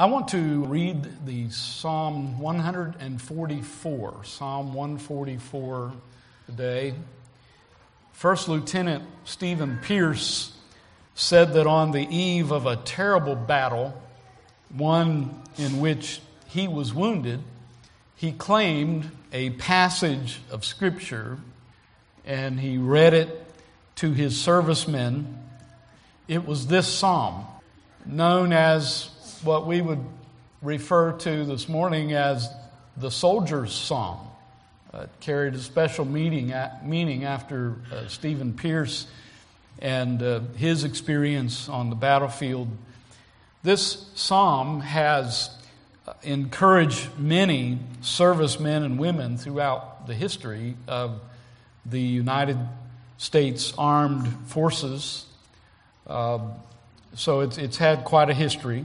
I want to read the Psalm 144, Psalm 144 today. First Lieutenant Stephen Pierce said that on the eve of a terrible battle, one in which he was wounded, he claimed a passage of Scripture and he read it to his servicemen. It was this psalm, known as what we would refer to this morning as the soldier's psalm. Uh, it carried a special meaning, meaning after uh, Stephen Pierce and uh, his experience on the battlefield. This psalm has uh, encouraged many servicemen and women throughout the history of the United States Armed Forces. Uh, so it's, it's had quite a history.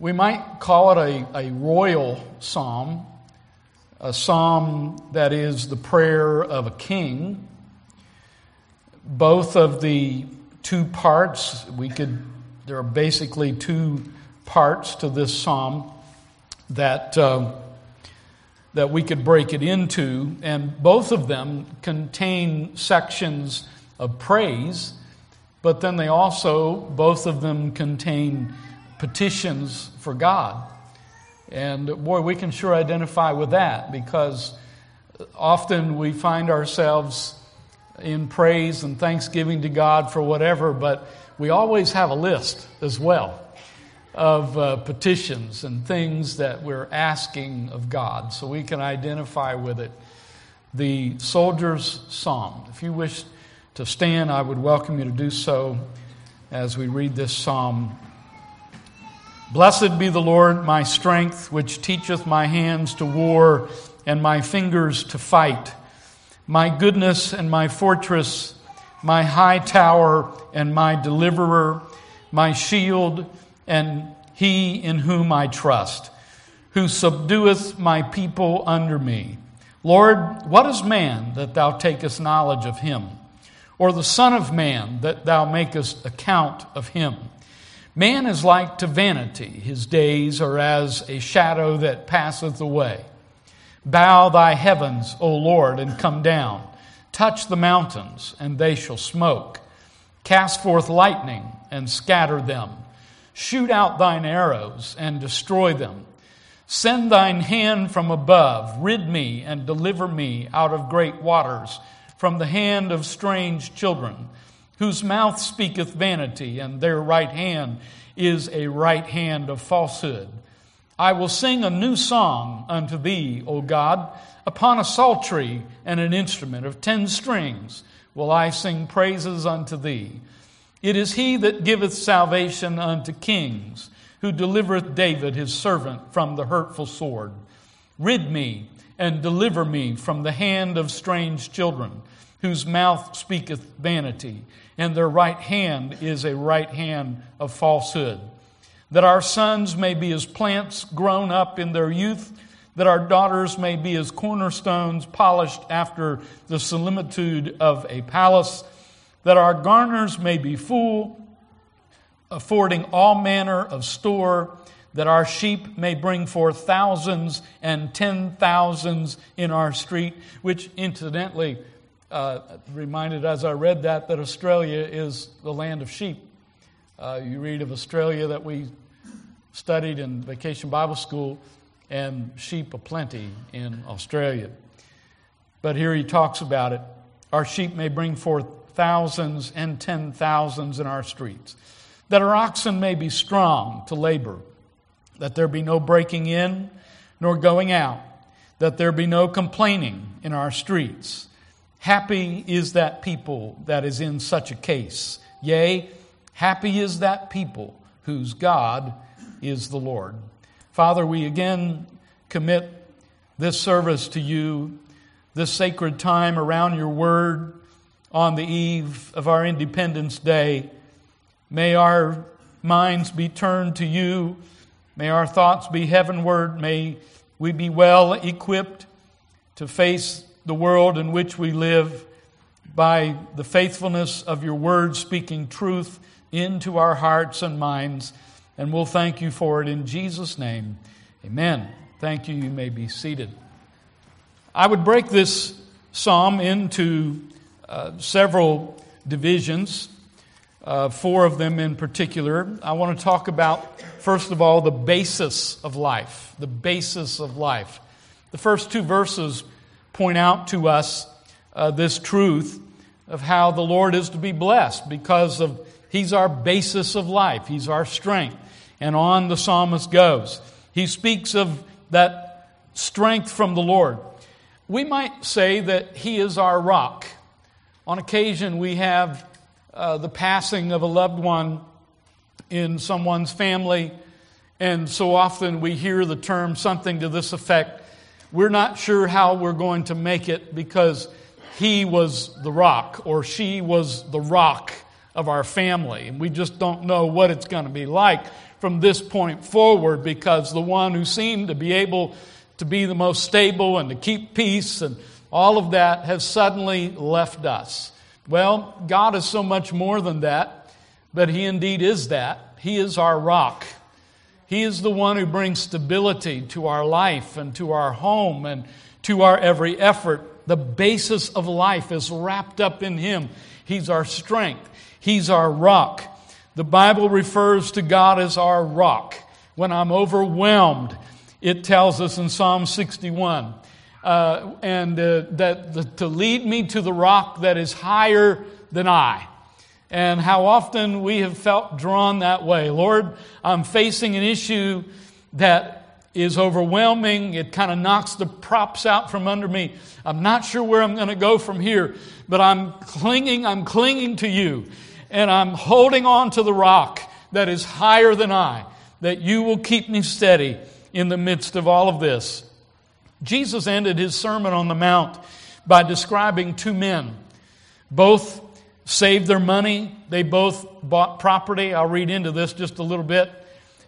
We might call it a, a royal psalm, a psalm that is the prayer of a king. Both of the two parts, we could, there are basically two parts to this psalm that, uh, that we could break it into, and both of them contain sections of praise, but then they also, both of them contain petitions for God. And boy, we can sure identify with that because often we find ourselves in praise and thanksgiving to God for whatever, but we always have a list as well of uh, petitions and things that we're asking of God so we can identify with it. The Soldier's Psalm. If you wish to stand, I would welcome you to do so as we read this psalm Blessed be the Lord, my strength, which teacheth my hands to war and my fingers to fight, my goodness and my fortress, my high tower and my deliverer, my shield and he in whom I trust, who subdueth my people under me. Lord, what is man that thou takest knowledge of him, or the Son of Man that thou makest account of him? Man is like to vanity, his days are as a shadow that passeth away. Bow thy heavens, O Lord, and come down. Touch the mountains, and they shall smoke. Cast forth lightning, and scatter them. Shoot out thine arrows, and destroy them. Send thine hand from above, rid me, and deliver me out of great waters, from the hand of strange children whose mouth speaketh vanity, and their right hand is a right hand of falsehood. I will sing a new song unto thee, O God. Upon a psaltery and an instrument of ten strings will I sing praises unto thee. It is he that giveth salvation unto kings, who delivereth David his servant from the hurtful sword. Rid me and deliver me from the hand of strange children, whose mouth speaketh vanity and their right hand is a right hand of falsehood. That our sons may be as plants grown up in their youth, that our daughters may be as cornerstones polished after the similitude of a palace, that our garners may be full, affording all manner of store, that our sheep may bring forth thousands and ten thousands in our street, which incidentally, uh, reminded as I read that that Australia is the land of sheep. Uh, you read of Australia that we studied in Vacation Bible School, and sheep aplenty in Australia. But here he talks about it. Our sheep may bring forth thousands and ten thousands in our streets, that our oxen may be strong to labor, that there be no breaking in nor going out, that there be no complaining in our streets Happy is that people that is in such a case. Yea, happy is that people whose God is the Lord. Father, we again commit this service to you, this sacred time around your word on the eve of our Independence Day. May our minds be turned to you. May our thoughts be heavenward. May we be well equipped to face the world in which we live by the faithfulness of your word speaking truth into our hearts and minds. And we'll thank you for it in Jesus' name. Amen. Thank you. You may be seated. I would break this psalm into uh, several divisions, uh, four of them in particular. I want to talk about, first of all, the basis of life. The basis of life. The first two verses point out to us uh, this truth of how the Lord is to be blessed because of He's our basis of life, He's our strength. And on the psalmist goes. He speaks of that strength from the Lord. We might say that He is our rock. On occasion, we have uh, the passing of a loved one in someone's family, and so often we hear the term something to this effect we're not sure how we're going to make it because he was the rock or she was the rock of our family. And we just don't know what it's going to be like from this point forward because the one who seemed to be able to be the most stable and to keep peace and all of that has suddenly left us. Well, God is so much more than that, but He indeed is that. He is our rock. He is the one who brings stability to our life and to our home and to our every effort. The basis of life is wrapped up in Him. He's our strength, He's our rock. The Bible refers to God as our rock. When I'm overwhelmed, it tells us in Psalm 61, uh, and uh, that the, to lead me to the rock that is higher than I. And how often we have felt drawn that way. Lord, I'm facing an issue that is overwhelming. It kind of knocks the props out from under me. I'm not sure where I'm going to go from here, but I'm clinging, I'm clinging to you, and I'm holding on to the rock that is higher than I, that you will keep me steady in the midst of all of this. Jesus ended his Sermon on the Mount by describing two men. Both saved their money, they both bought property. I'll read into this just a little bit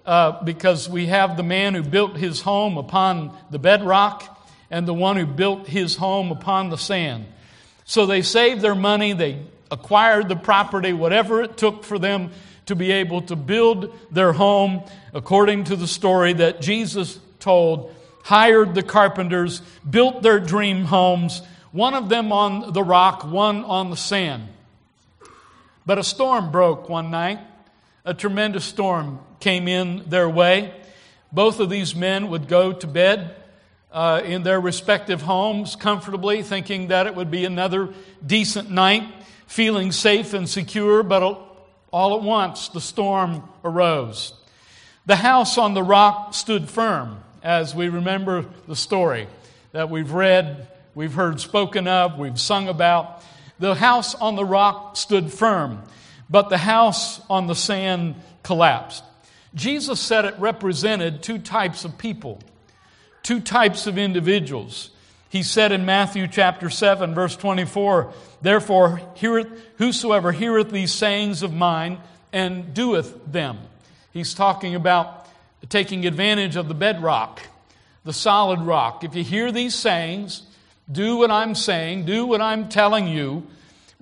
uh, because we have the man who built his home upon the bedrock and the one who built his home upon the sand. So they saved their money, they acquired the property, whatever it took for them to be able to build their home according to the story that Jesus told, hired the carpenters, built their dream homes, one of them on the rock, one on the sand. But a storm broke one night. A tremendous storm came in their way. Both of these men would go to bed uh, in their respective homes comfortably, thinking that it would be another decent night, feeling safe and secure, but all at once the storm arose. The house on the rock stood firm, as we remember the story that we've read, we've heard spoken of, we've sung about. The house on the rock stood firm, but the house on the sand collapsed. Jesus said it represented two types of people, two types of individuals. He said in Matthew chapter 7, verse 24, Therefore, heareth, whosoever heareth these sayings of mine and doeth them. He's talking about taking advantage of the bedrock, the solid rock. If you hear these sayings, do what I'm saying, do what I'm telling you,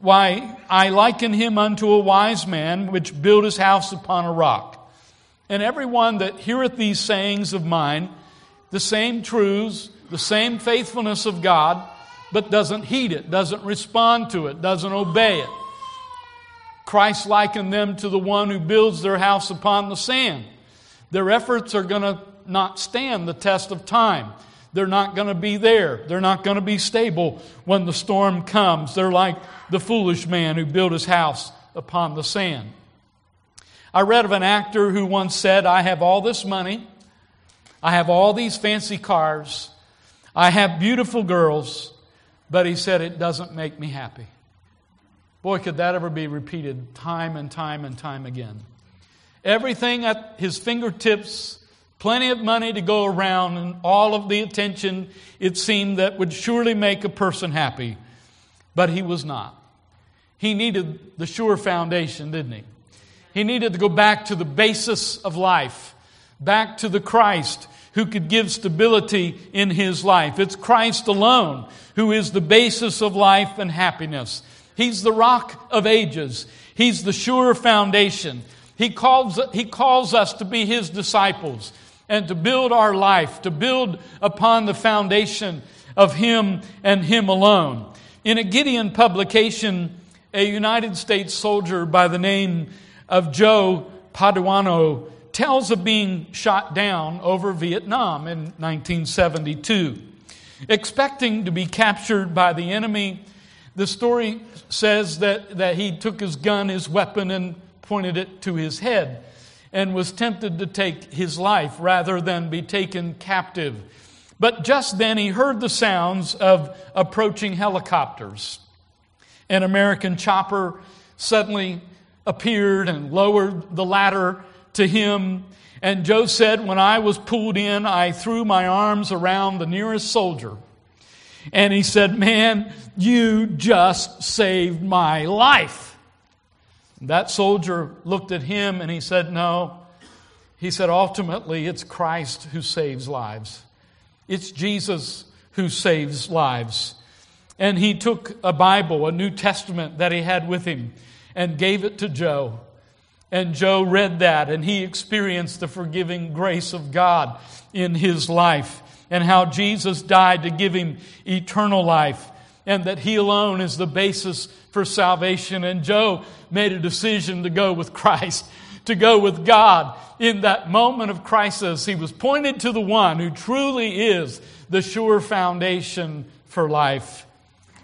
why, I liken him unto a wise man which built his house upon a rock. And everyone that heareth these sayings of mine, the same truths, the same faithfulness of God, but doesn't heed it, doesn't respond to it, doesn't obey it. Christ likened them to the one who builds their house upon the sand. Their efforts are going to not stand the test of time. They're not going to be there. They're not going to be stable when the storm comes. They're like the foolish man who built his house upon the sand. I read of an actor who once said, I have all this money, I have all these fancy cars, I have beautiful girls, but he said, it doesn't make me happy. Boy, could that ever be repeated time and time and time again. Everything at his fingertips plenty of money to go around, and all of the attention it seemed that would surely make a person happy. But he was not. He needed the sure foundation, didn't he? He needed to go back to the basis of life, back to the Christ who could give stability in his life. It's Christ alone who is the basis of life and happiness. He's the rock of ages. He's the sure foundation. He calls, he calls us to be His disciples and to build our life, to build upon the foundation of Him and Him alone. In a Gideon publication, a United States soldier by the name of Joe Paduano tells of being shot down over Vietnam in 1972. Expecting to be captured by the enemy, the story says that, that he took his gun, his weapon, and pointed it to his head and was tempted to take his life rather than be taken captive. But just then he heard the sounds of approaching helicopters. An American chopper suddenly appeared and lowered the ladder to him. And Joe said, When I was pulled in, I threw my arms around the nearest soldier. And he said, Man, you just saved my life. That soldier looked at him and he said, No. He said, Ultimately, it's Christ who saves lives. It's Jesus who saves lives. And he took a Bible, a New Testament that he had with him, and gave it to Joe. And Joe read that and he experienced the forgiving grace of God in his life and how Jesus died to give him eternal life and that he alone is the basis for salvation. And Joe made a decision to go with Christ, to go with God. In that moment of crisis, he was pointed to the one who truly is the sure foundation for life.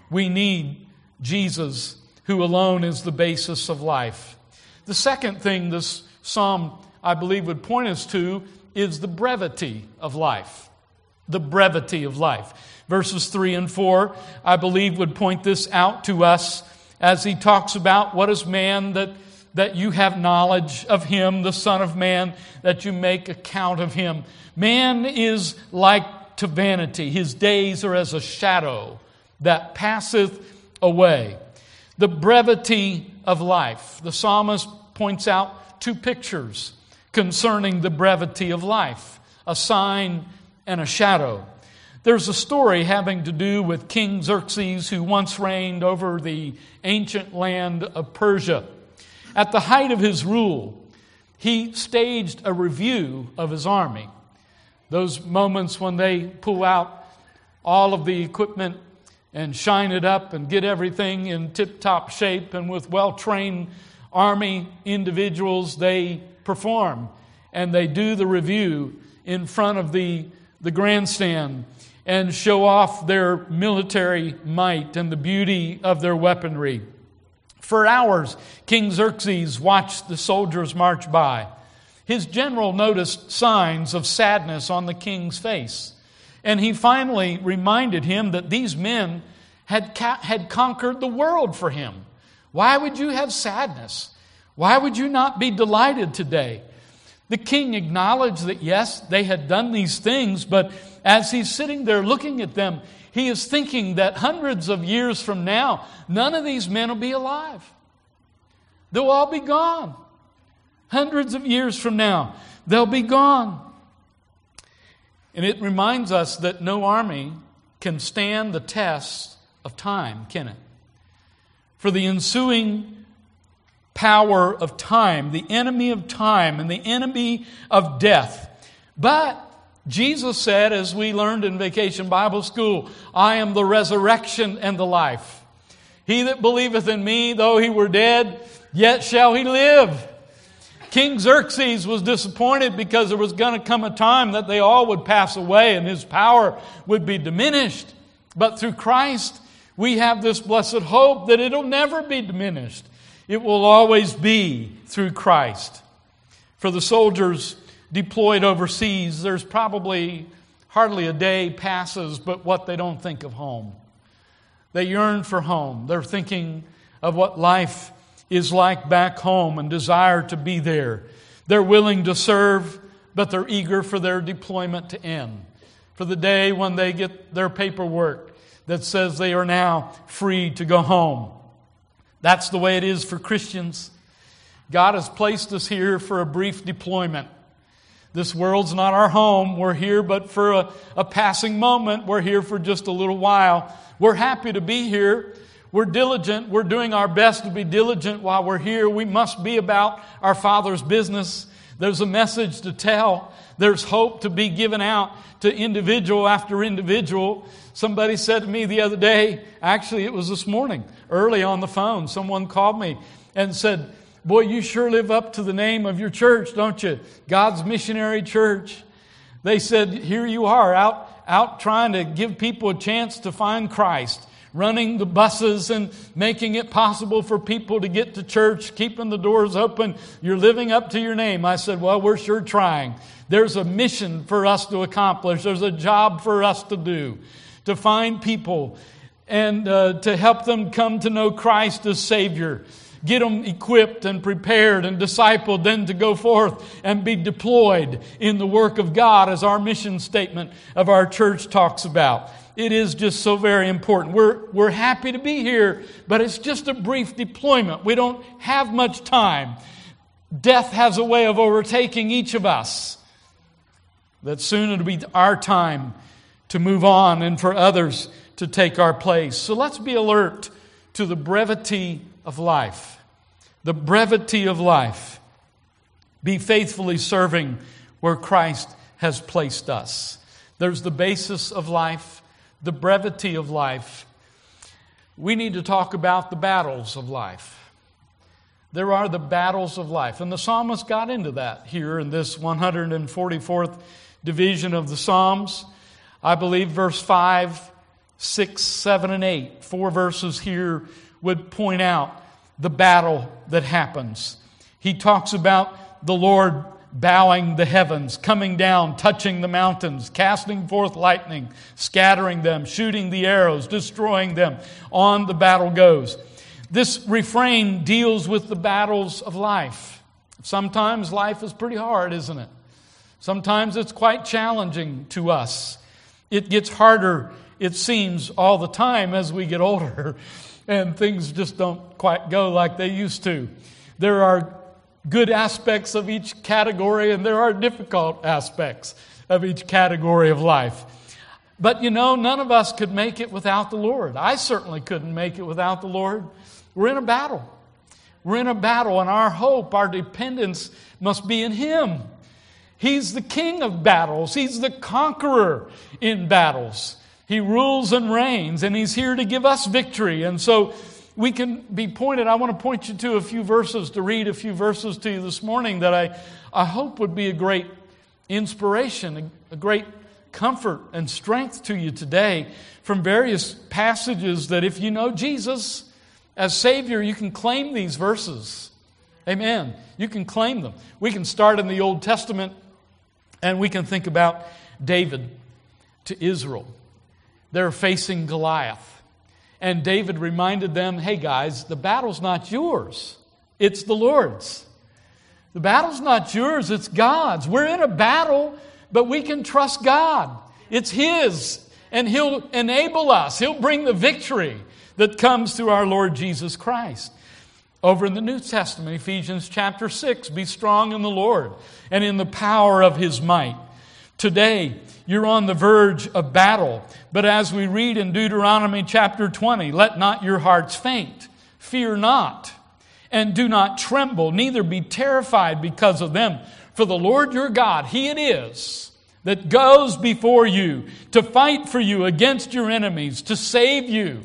We need Jesus, who alone is the basis of life. The second thing this psalm, I believe, would point us to is the brevity of life. The brevity of life. Verses 3 and 4, I believe, would point this out to us as he talks about what is man that, that you have knowledge of him, the Son of Man, that you make account of him. Man is like to vanity, his days are as a shadow that passeth away. The brevity of life. The psalmist points out two pictures concerning the brevity of life a sign and a shadow. There's a story having to do with King Xerxes, who once reigned over the ancient land of Persia. At the height of his rule, he staged a review of his army. Those moments when they pull out all of the equipment and shine it up and get everything in tip top shape and with well trained army individuals, they perform and they do the review in front of the, the grandstand and show off their military might and the beauty of their weaponry. For hours, King Xerxes watched the soldiers march by. His general noticed signs of sadness on the king's face. And he finally reminded him that these men had, ca- had conquered the world for him. Why would you have sadness? Why would you not be delighted today? The king acknowledged that yes, they had done these things, but as he's sitting there looking at them, he is thinking that hundreds of years from now, none of these men will be alive. They'll all be gone. Hundreds of years from now, they'll be gone. And it reminds us that no army can stand the test of time, can it? For the ensuing power of time, the enemy of time, and the enemy of death. But Jesus said, as we learned in Vacation Bible School, I am the resurrection and the life. He that believeth in me, though he were dead, yet shall he live. King Xerxes was disappointed because there was going to come a time that they all would pass away and his power would be diminished. But through Christ, we have this blessed hope that it'll never be diminished. It will always be through Christ. For the soldiers deployed overseas, there's probably hardly a day passes but what they don't think of home. They yearn for home. They're thinking of what life is like back home and desire to be there. They're willing to serve, but they're eager for their deployment to end. For the day when they get their paperwork that says they are now free to go home. That's the way it is for Christians. God has placed us here for a brief deployment. This world's not our home. We're here but for a, a, passing moment. We're here for just a little while. We're happy to be here. We're diligent. We're doing our best to be diligent while we're here. We must be about our Father's business. There's a message to tell. There's hope to be given out to individual after individual. Somebody said to me the other day, actually, it was this morning, early on the phone, someone called me and said, Boy, you sure live up to the name of your church, don't you? God's Missionary Church. They said, Here you are, out, out trying to give people a chance to find Christ running the buses and making it possible for people to get to church, keeping the doors open. You're living up to your name. I said, Well, we're sure trying. There's a mission for us to accomplish, there's a job for us to do to find people and uh, to help them come to know Christ as Savior. Get them equipped and prepared and discipled, then to go forth and be deployed in the work of God, as our mission statement of our church talks about. It is just so very important. We're, we're happy to be here, but it's just a brief deployment. We don't have much time. Death has a way of overtaking each of us. That soon it'll be our time to move on and for others to take our place. So let's be alert to the brevity of life. The brevity of life. Be faithfully serving where Christ has placed us. There's the basis of life the brevity of life, we need to talk about the battles of life. There are the battles of life. And the psalmist got into that here in this 144th division of the Psalms. I believe verse 5, 6, 7, and 8, four verses here would point out the battle that happens. He talks about the Lord bowing the heavens, coming down, touching the mountains, casting forth lightning, scattering them, shooting the arrows, destroying them. On the battle goes. This refrain deals with the battles of life. Sometimes life is pretty hard, isn't it? Sometimes it's quite challenging to us. It gets harder, it seems, all the time as we get older, and things just don't quite go like they used to. There are good aspects of each category, and there are difficult aspects of each category of life. But you know, none of us could make it without the Lord. I certainly couldn't make it without the Lord. We're in a battle. We're in a battle, and our hope, our dependence must be in Him. He's the king of battles, He's the conqueror in battles. He rules and reigns, and He's here to give us victory. And so, we can be pointed. I want to point you to a few verses, to read a few verses to you this morning that I, I hope would be a great inspiration, a, a great comfort and strength to you today from various passages that if you know Jesus as Savior, you can claim these verses. Amen. You can claim them. We can start in the Old Testament and we can think about David to Israel. They're facing Goliath. And David reminded them hey, guys, the battle's not yours, it's the Lord's. The battle's not yours, it's God's. We're in a battle, but we can trust God. It's His, and He'll enable us, He'll bring the victory that comes through our Lord Jesus Christ. Over in the New Testament, Ephesians chapter 6, be strong in the Lord and in the power of His might. Today, you're on the verge of battle. But as we read in Deuteronomy chapter 20, let not your hearts faint. Fear not, and do not tremble, neither be terrified because of them. For the Lord your God, He it is that goes before you to fight for you against your enemies, to save you.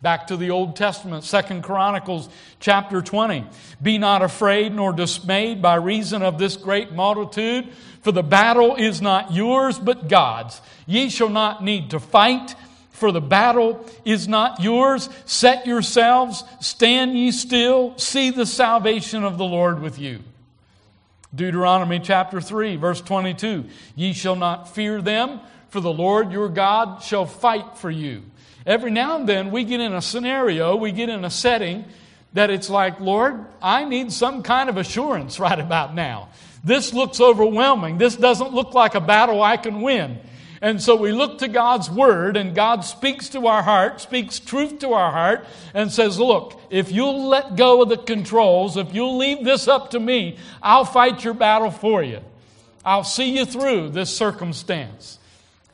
Back to the Old Testament, Second Chronicles chapter 20. Be not afraid nor dismayed by reason of this great multitude, for the battle is not yours, but God's. Ye shall not need to fight, for the battle is not yours. Set yourselves, stand ye still, see the salvation of the Lord with you. Deuteronomy chapter 3, verse 22. Ye shall not fear them, for the Lord your God shall fight for you every now and then we get in a scenario, we get in a setting that it's like, Lord, I need some kind of assurance right about now. This looks overwhelming. This doesn't look like a battle I can win. And so we look to God's Word, and God speaks to our heart, speaks truth to our heart, and says, Look, if you'll let go of the controls, if you'll leave this up to me, I'll fight your battle for you. I'll see you through this circumstance.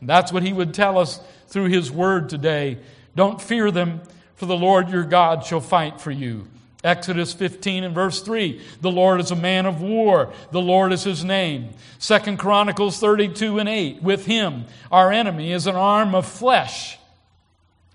And that's what He would tell us through His Word today. Don't fear them, for the Lord your God shall fight for you. Exodus 15 and verse 3. The Lord is a man of war. The Lord is his name. Second Chronicles 32 and 8. With him, our enemy is an arm of flesh.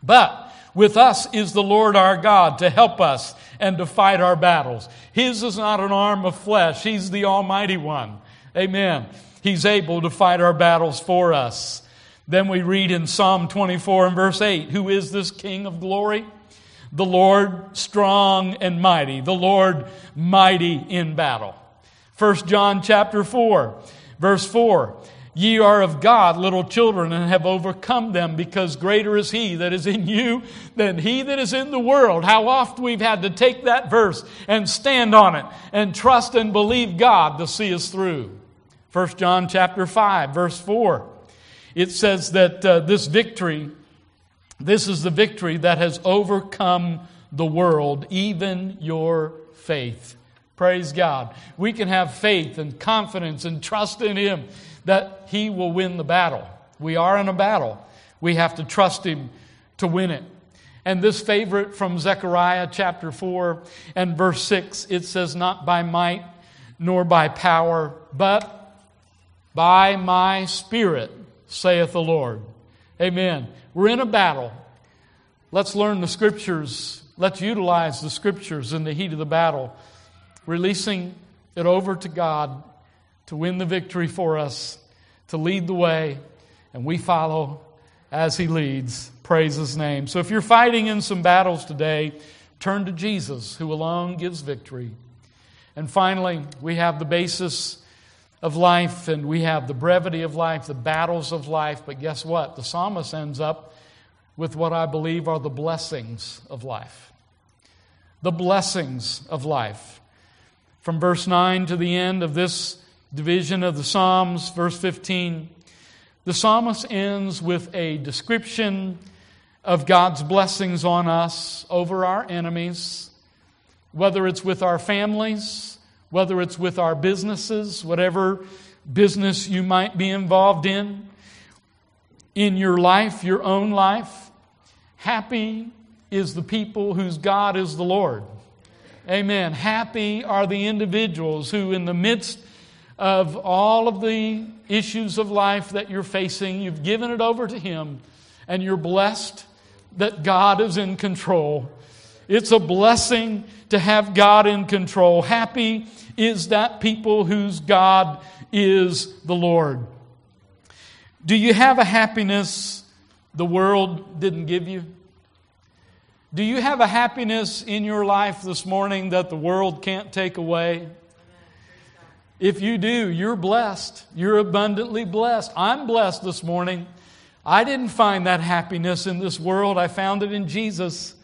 But with us is the Lord our God to help us and to fight our battles. His is not an arm of flesh. He's the Almighty One. Amen. He's able to fight our battles for us. Then we read in Psalm 24 and verse 8 Who is this King of glory? The Lord strong and mighty, the Lord mighty in battle. 1 John chapter 4, verse 4. Ye are of God, little children, and have overcome them, because greater is He that is in you than He that is in the world. How oft we've had to take that verse and stand on it and trust and believe God to see us through. 1 John chapter 5, verse 4. It says that uh, this victory this is the victory that has overcome the world, even your faith. Praise God. We can have faith and confidence and trust in Him that He will win the battle. We are in a battle. We have to trust Him to win it. And this favorite from Zechariah chapter 4 and verse 6, it says, Not by might nor by power, but by my spirit, saith the Lord. Amen. We're in a battle. Let's learn the scriptures. Let's utilize the scriptures in the heat of the battle, releasing it over to God to win the victory for us, to lead the way, and we follow as He leads. Praise His name. So if you're fighting in some battles today, turn to Jesus, who alone gives victory. And finally, we have the basis of life and we have the brevity of life, the battles of life. But guess what? The psalmist ends up with what I believe are the blessings of life. The blessings of life. From verse 9 to the end of this division of the Psalms, verse 15, the psalmist ends with a description of God's blessings on us over our enemies, whether it's with our families, whether it's with our businesses, whatever business you might be involved in, in your life, your own life. Happy is the people whose God is the Lord. Amen. Happy are the individuals who, in the midst of all of the issues of life that you're facing, you've given it over to Him and you're blessed that God is in control. It's a blessing to have God in control. Happy is that people whose God is the Lord. Do you have a happiness the world didn't give you? Do you have a happiness in your life this morning that the world can't take away? If you do, you're blessed. You're abundantly blessed. I'm blessed this morning. I didn't find that happiness in this world, I found it in Jesus.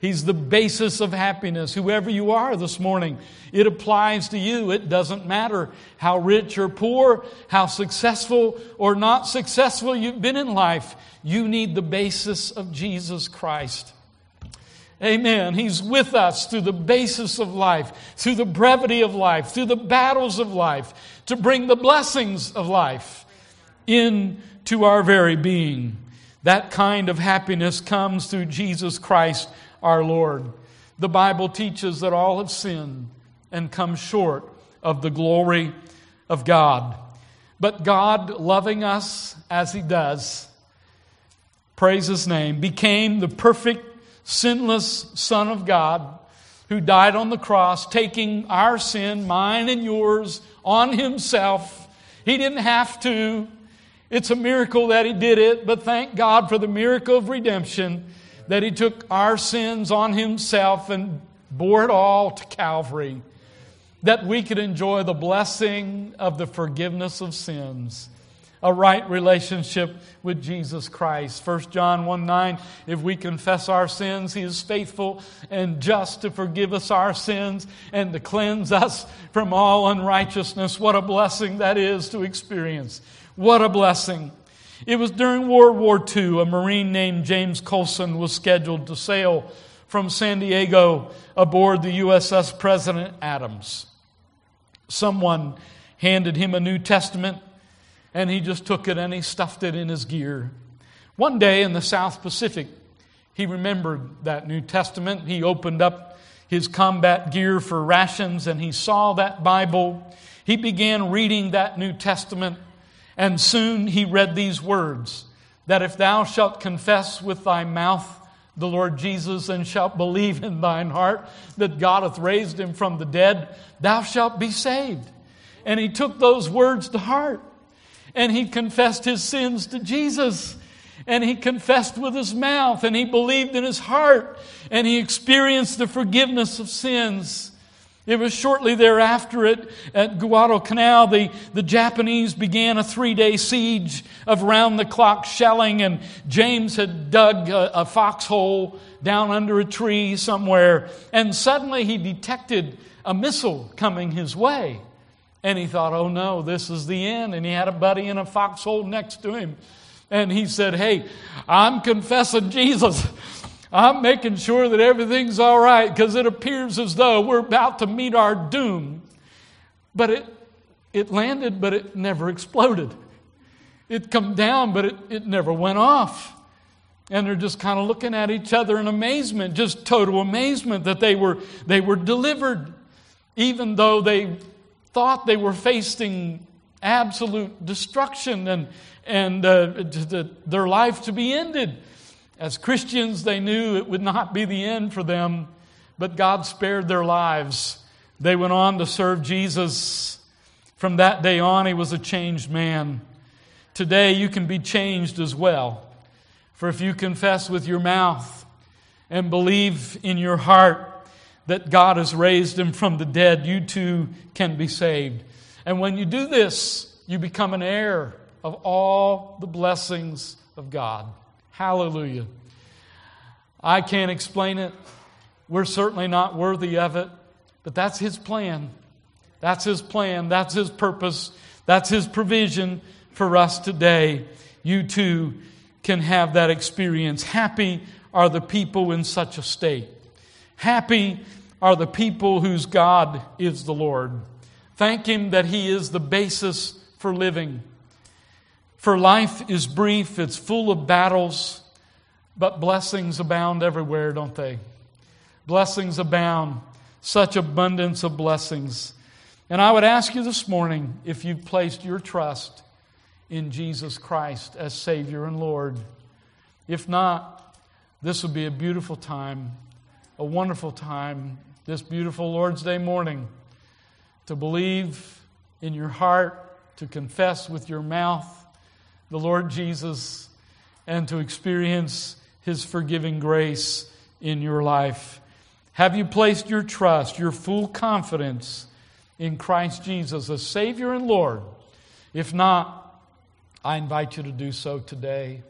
He's the basis of happiness. Whoever you are this morning, it applies to you. It doesn't matter how rich or poor, how successful or not successful you've been in life. You need the basis of Jesus Christ. Amen. He's with us through the basis of life, through the brevity of life, through the battles of life, to bring the blessings of life into our very being. That kind of happiness comes through Jesus Christ our Lord. The Bible teaches that all have sinned and come short of the glory of God. But God, loving us as He does, praise His name, became the perfect, sinless Son of God who died on the cross, taking our sin, mine and yours, on Himself. He didn't have to. It's a miracle that He did it, but thank God for the miracle of redemption that He took our sins on Himself and bore it all to Calvary, that we could enjoy the blessing of the forgiveness of sins, a right relationship with Jesus Christ. 1 John 1 9, if we confess our sins, He is faithful and just to forgive us our sins and to cleanse us from all unrighteousness. What a blessing that is to experience. What a blessing. It was during World War II, a Marine named James Colson was scheduled to sail from San Diego aboard the USS President Adams. Someone handed him a New Testament, and he just took it and he stuffed it in his gear. One day in the South Pacific, He remembered that New Testament. He opened up his combat gear for rations and he saw that Bible. He began reading that New Testament and soon he read these words that if thou shalt confess with thy mouth the Lord Jesus and shalt believe in thine heart that God hath raised him from the dead, thou shalt be saved. And he took those words to heart and he confessed his sins to Jesus and he confessed with his mouth and he believed in his heart and he experienced the forgiveness of sins. It was shortly thereafter at, at Guadalcanal, the, the Japanese began a three day siege of round the clock shelling, and James had dug a, a foxhole down under a tree somewhere, and suddenly he detected a missile coming his way. And he thought, oh no, this is the end. And he had a buddy in a foxhole next to him. And he said, hey, I'm confessing Jesus. I'm making sure that everything's all right because it appears as though we're about to meet our doom. But it, it landed, but it never exploded. It come down, but it, it never went off. And they're just kind of looking at each other in amazement, just total amazement that they were, they were delivered, even though they thought they were facing absolute destruction and, and uh, their life to be ended. As Christians, they knew it would not be the end for them, but God spared their lives. They went on to serve Jesus. From that day on, he was a changed man. Today, you can be changed as well. For if you confess with your mouth and believe in your heart that God has raised him from the dead, you too can be saved. And when you do this, you become an heir of all the blessings of God. Hallelujah. I can't explain it. We're certainly not worthy of it, but that's His plan. That's His plan. That's His purpose. That's His provision for us today. You too can have that experience. Happy are the people in such a state. Happy are the people whose God is the Lord. Thank Him that He is the basis for living. For life is brief, it's full of battles, but blessings abound everywhere, don't they? Blessings abound, such abundance of blessings. And I would ask you this morning if you've placed your trust in Jesus Christ as Savior and Lord. If not, this would be a beautiful time, a wonderful time, this beautiful Lord's Day morning, to believe in your heart, to confess with your mouth the Lord Jesus and to experience His forgiving grace in your life? Have you placed your trust, your full confidence in Christ Jesus as Savior and Lord? If not, I invite you to do so today.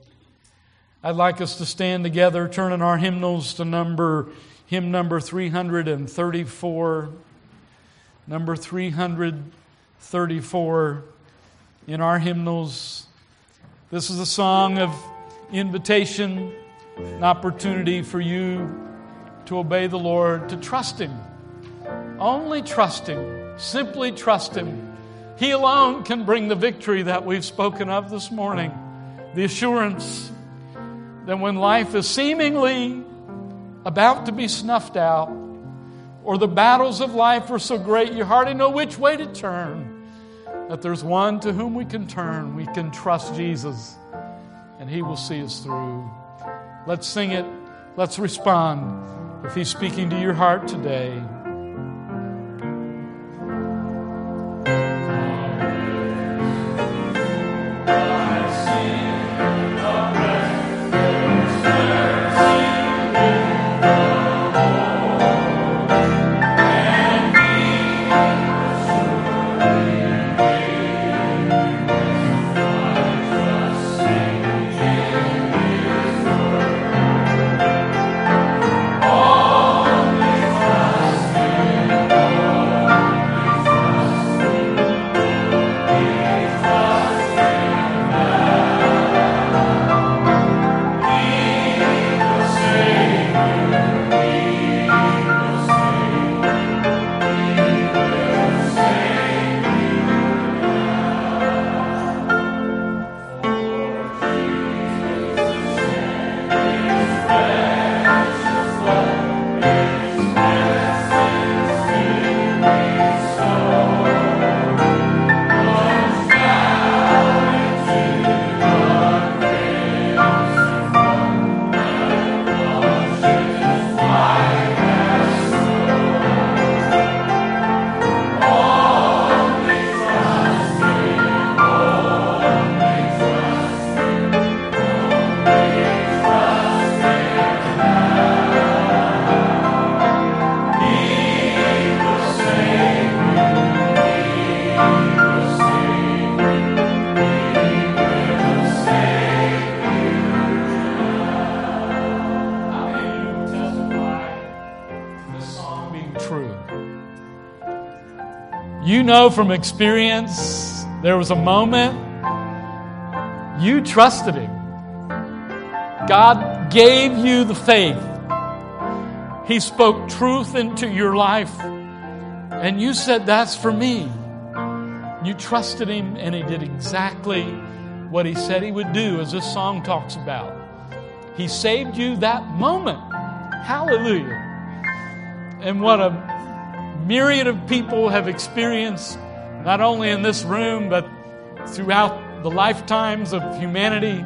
I'd like us to stand together, turning our hymnals to number hymn number 334. Number 334 in our hymnals. This is a song of invitation, an opportunity for you to obey the Lord, to trust Him. Only trust Him. Simply trust Him. He alone can bring the victory that we've spoken of this morning. The assurance that when life is seemingly about to be snuffed out, or the battles of life are so great you hardly know which way to turn, that there's one to whom we can turn. We can trust Jesus, and He will see us through. Let's sing it. Let's respond. If He's speaking to your heart today, from experience there was a moment you trusted Him. God gave you the faith. He spoke truth into your life. And you said, That's for me. You trusted Him, and He did exactly what He said He would do, as this song talks about. He saved you that moment. Hallelujah. And what a myriad of people have experienced, not only in this room, but throughout the lifetimes of humanity.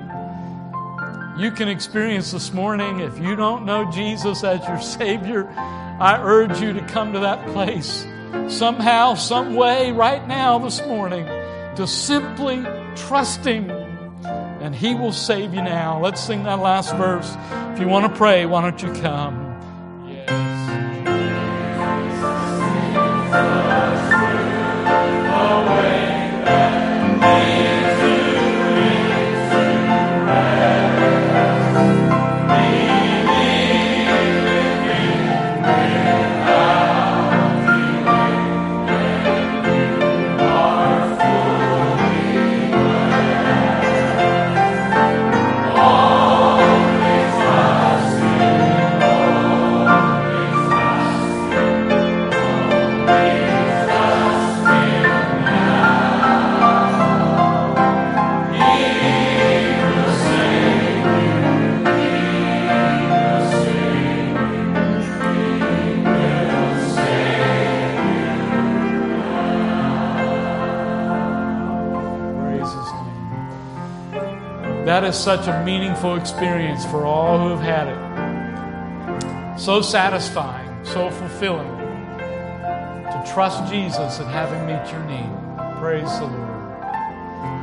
You can experience this morning. If you don't know Jesus as your Savior, I urge you to come to that place somehow, some way, right now, this morning, to simply trust Him and He will save you now. Let's sing that last verse. If you want to pray, why don't you come? Such a meaningful experience for all who have had it. So satisfying, so fulfilling to trust Jesus and have Him meet your need. Praise the Lord.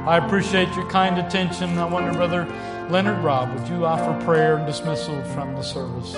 I appreciate your kind attention. I wonder, Brother Leonard Robb, would you offer prayer and dismissal from the service?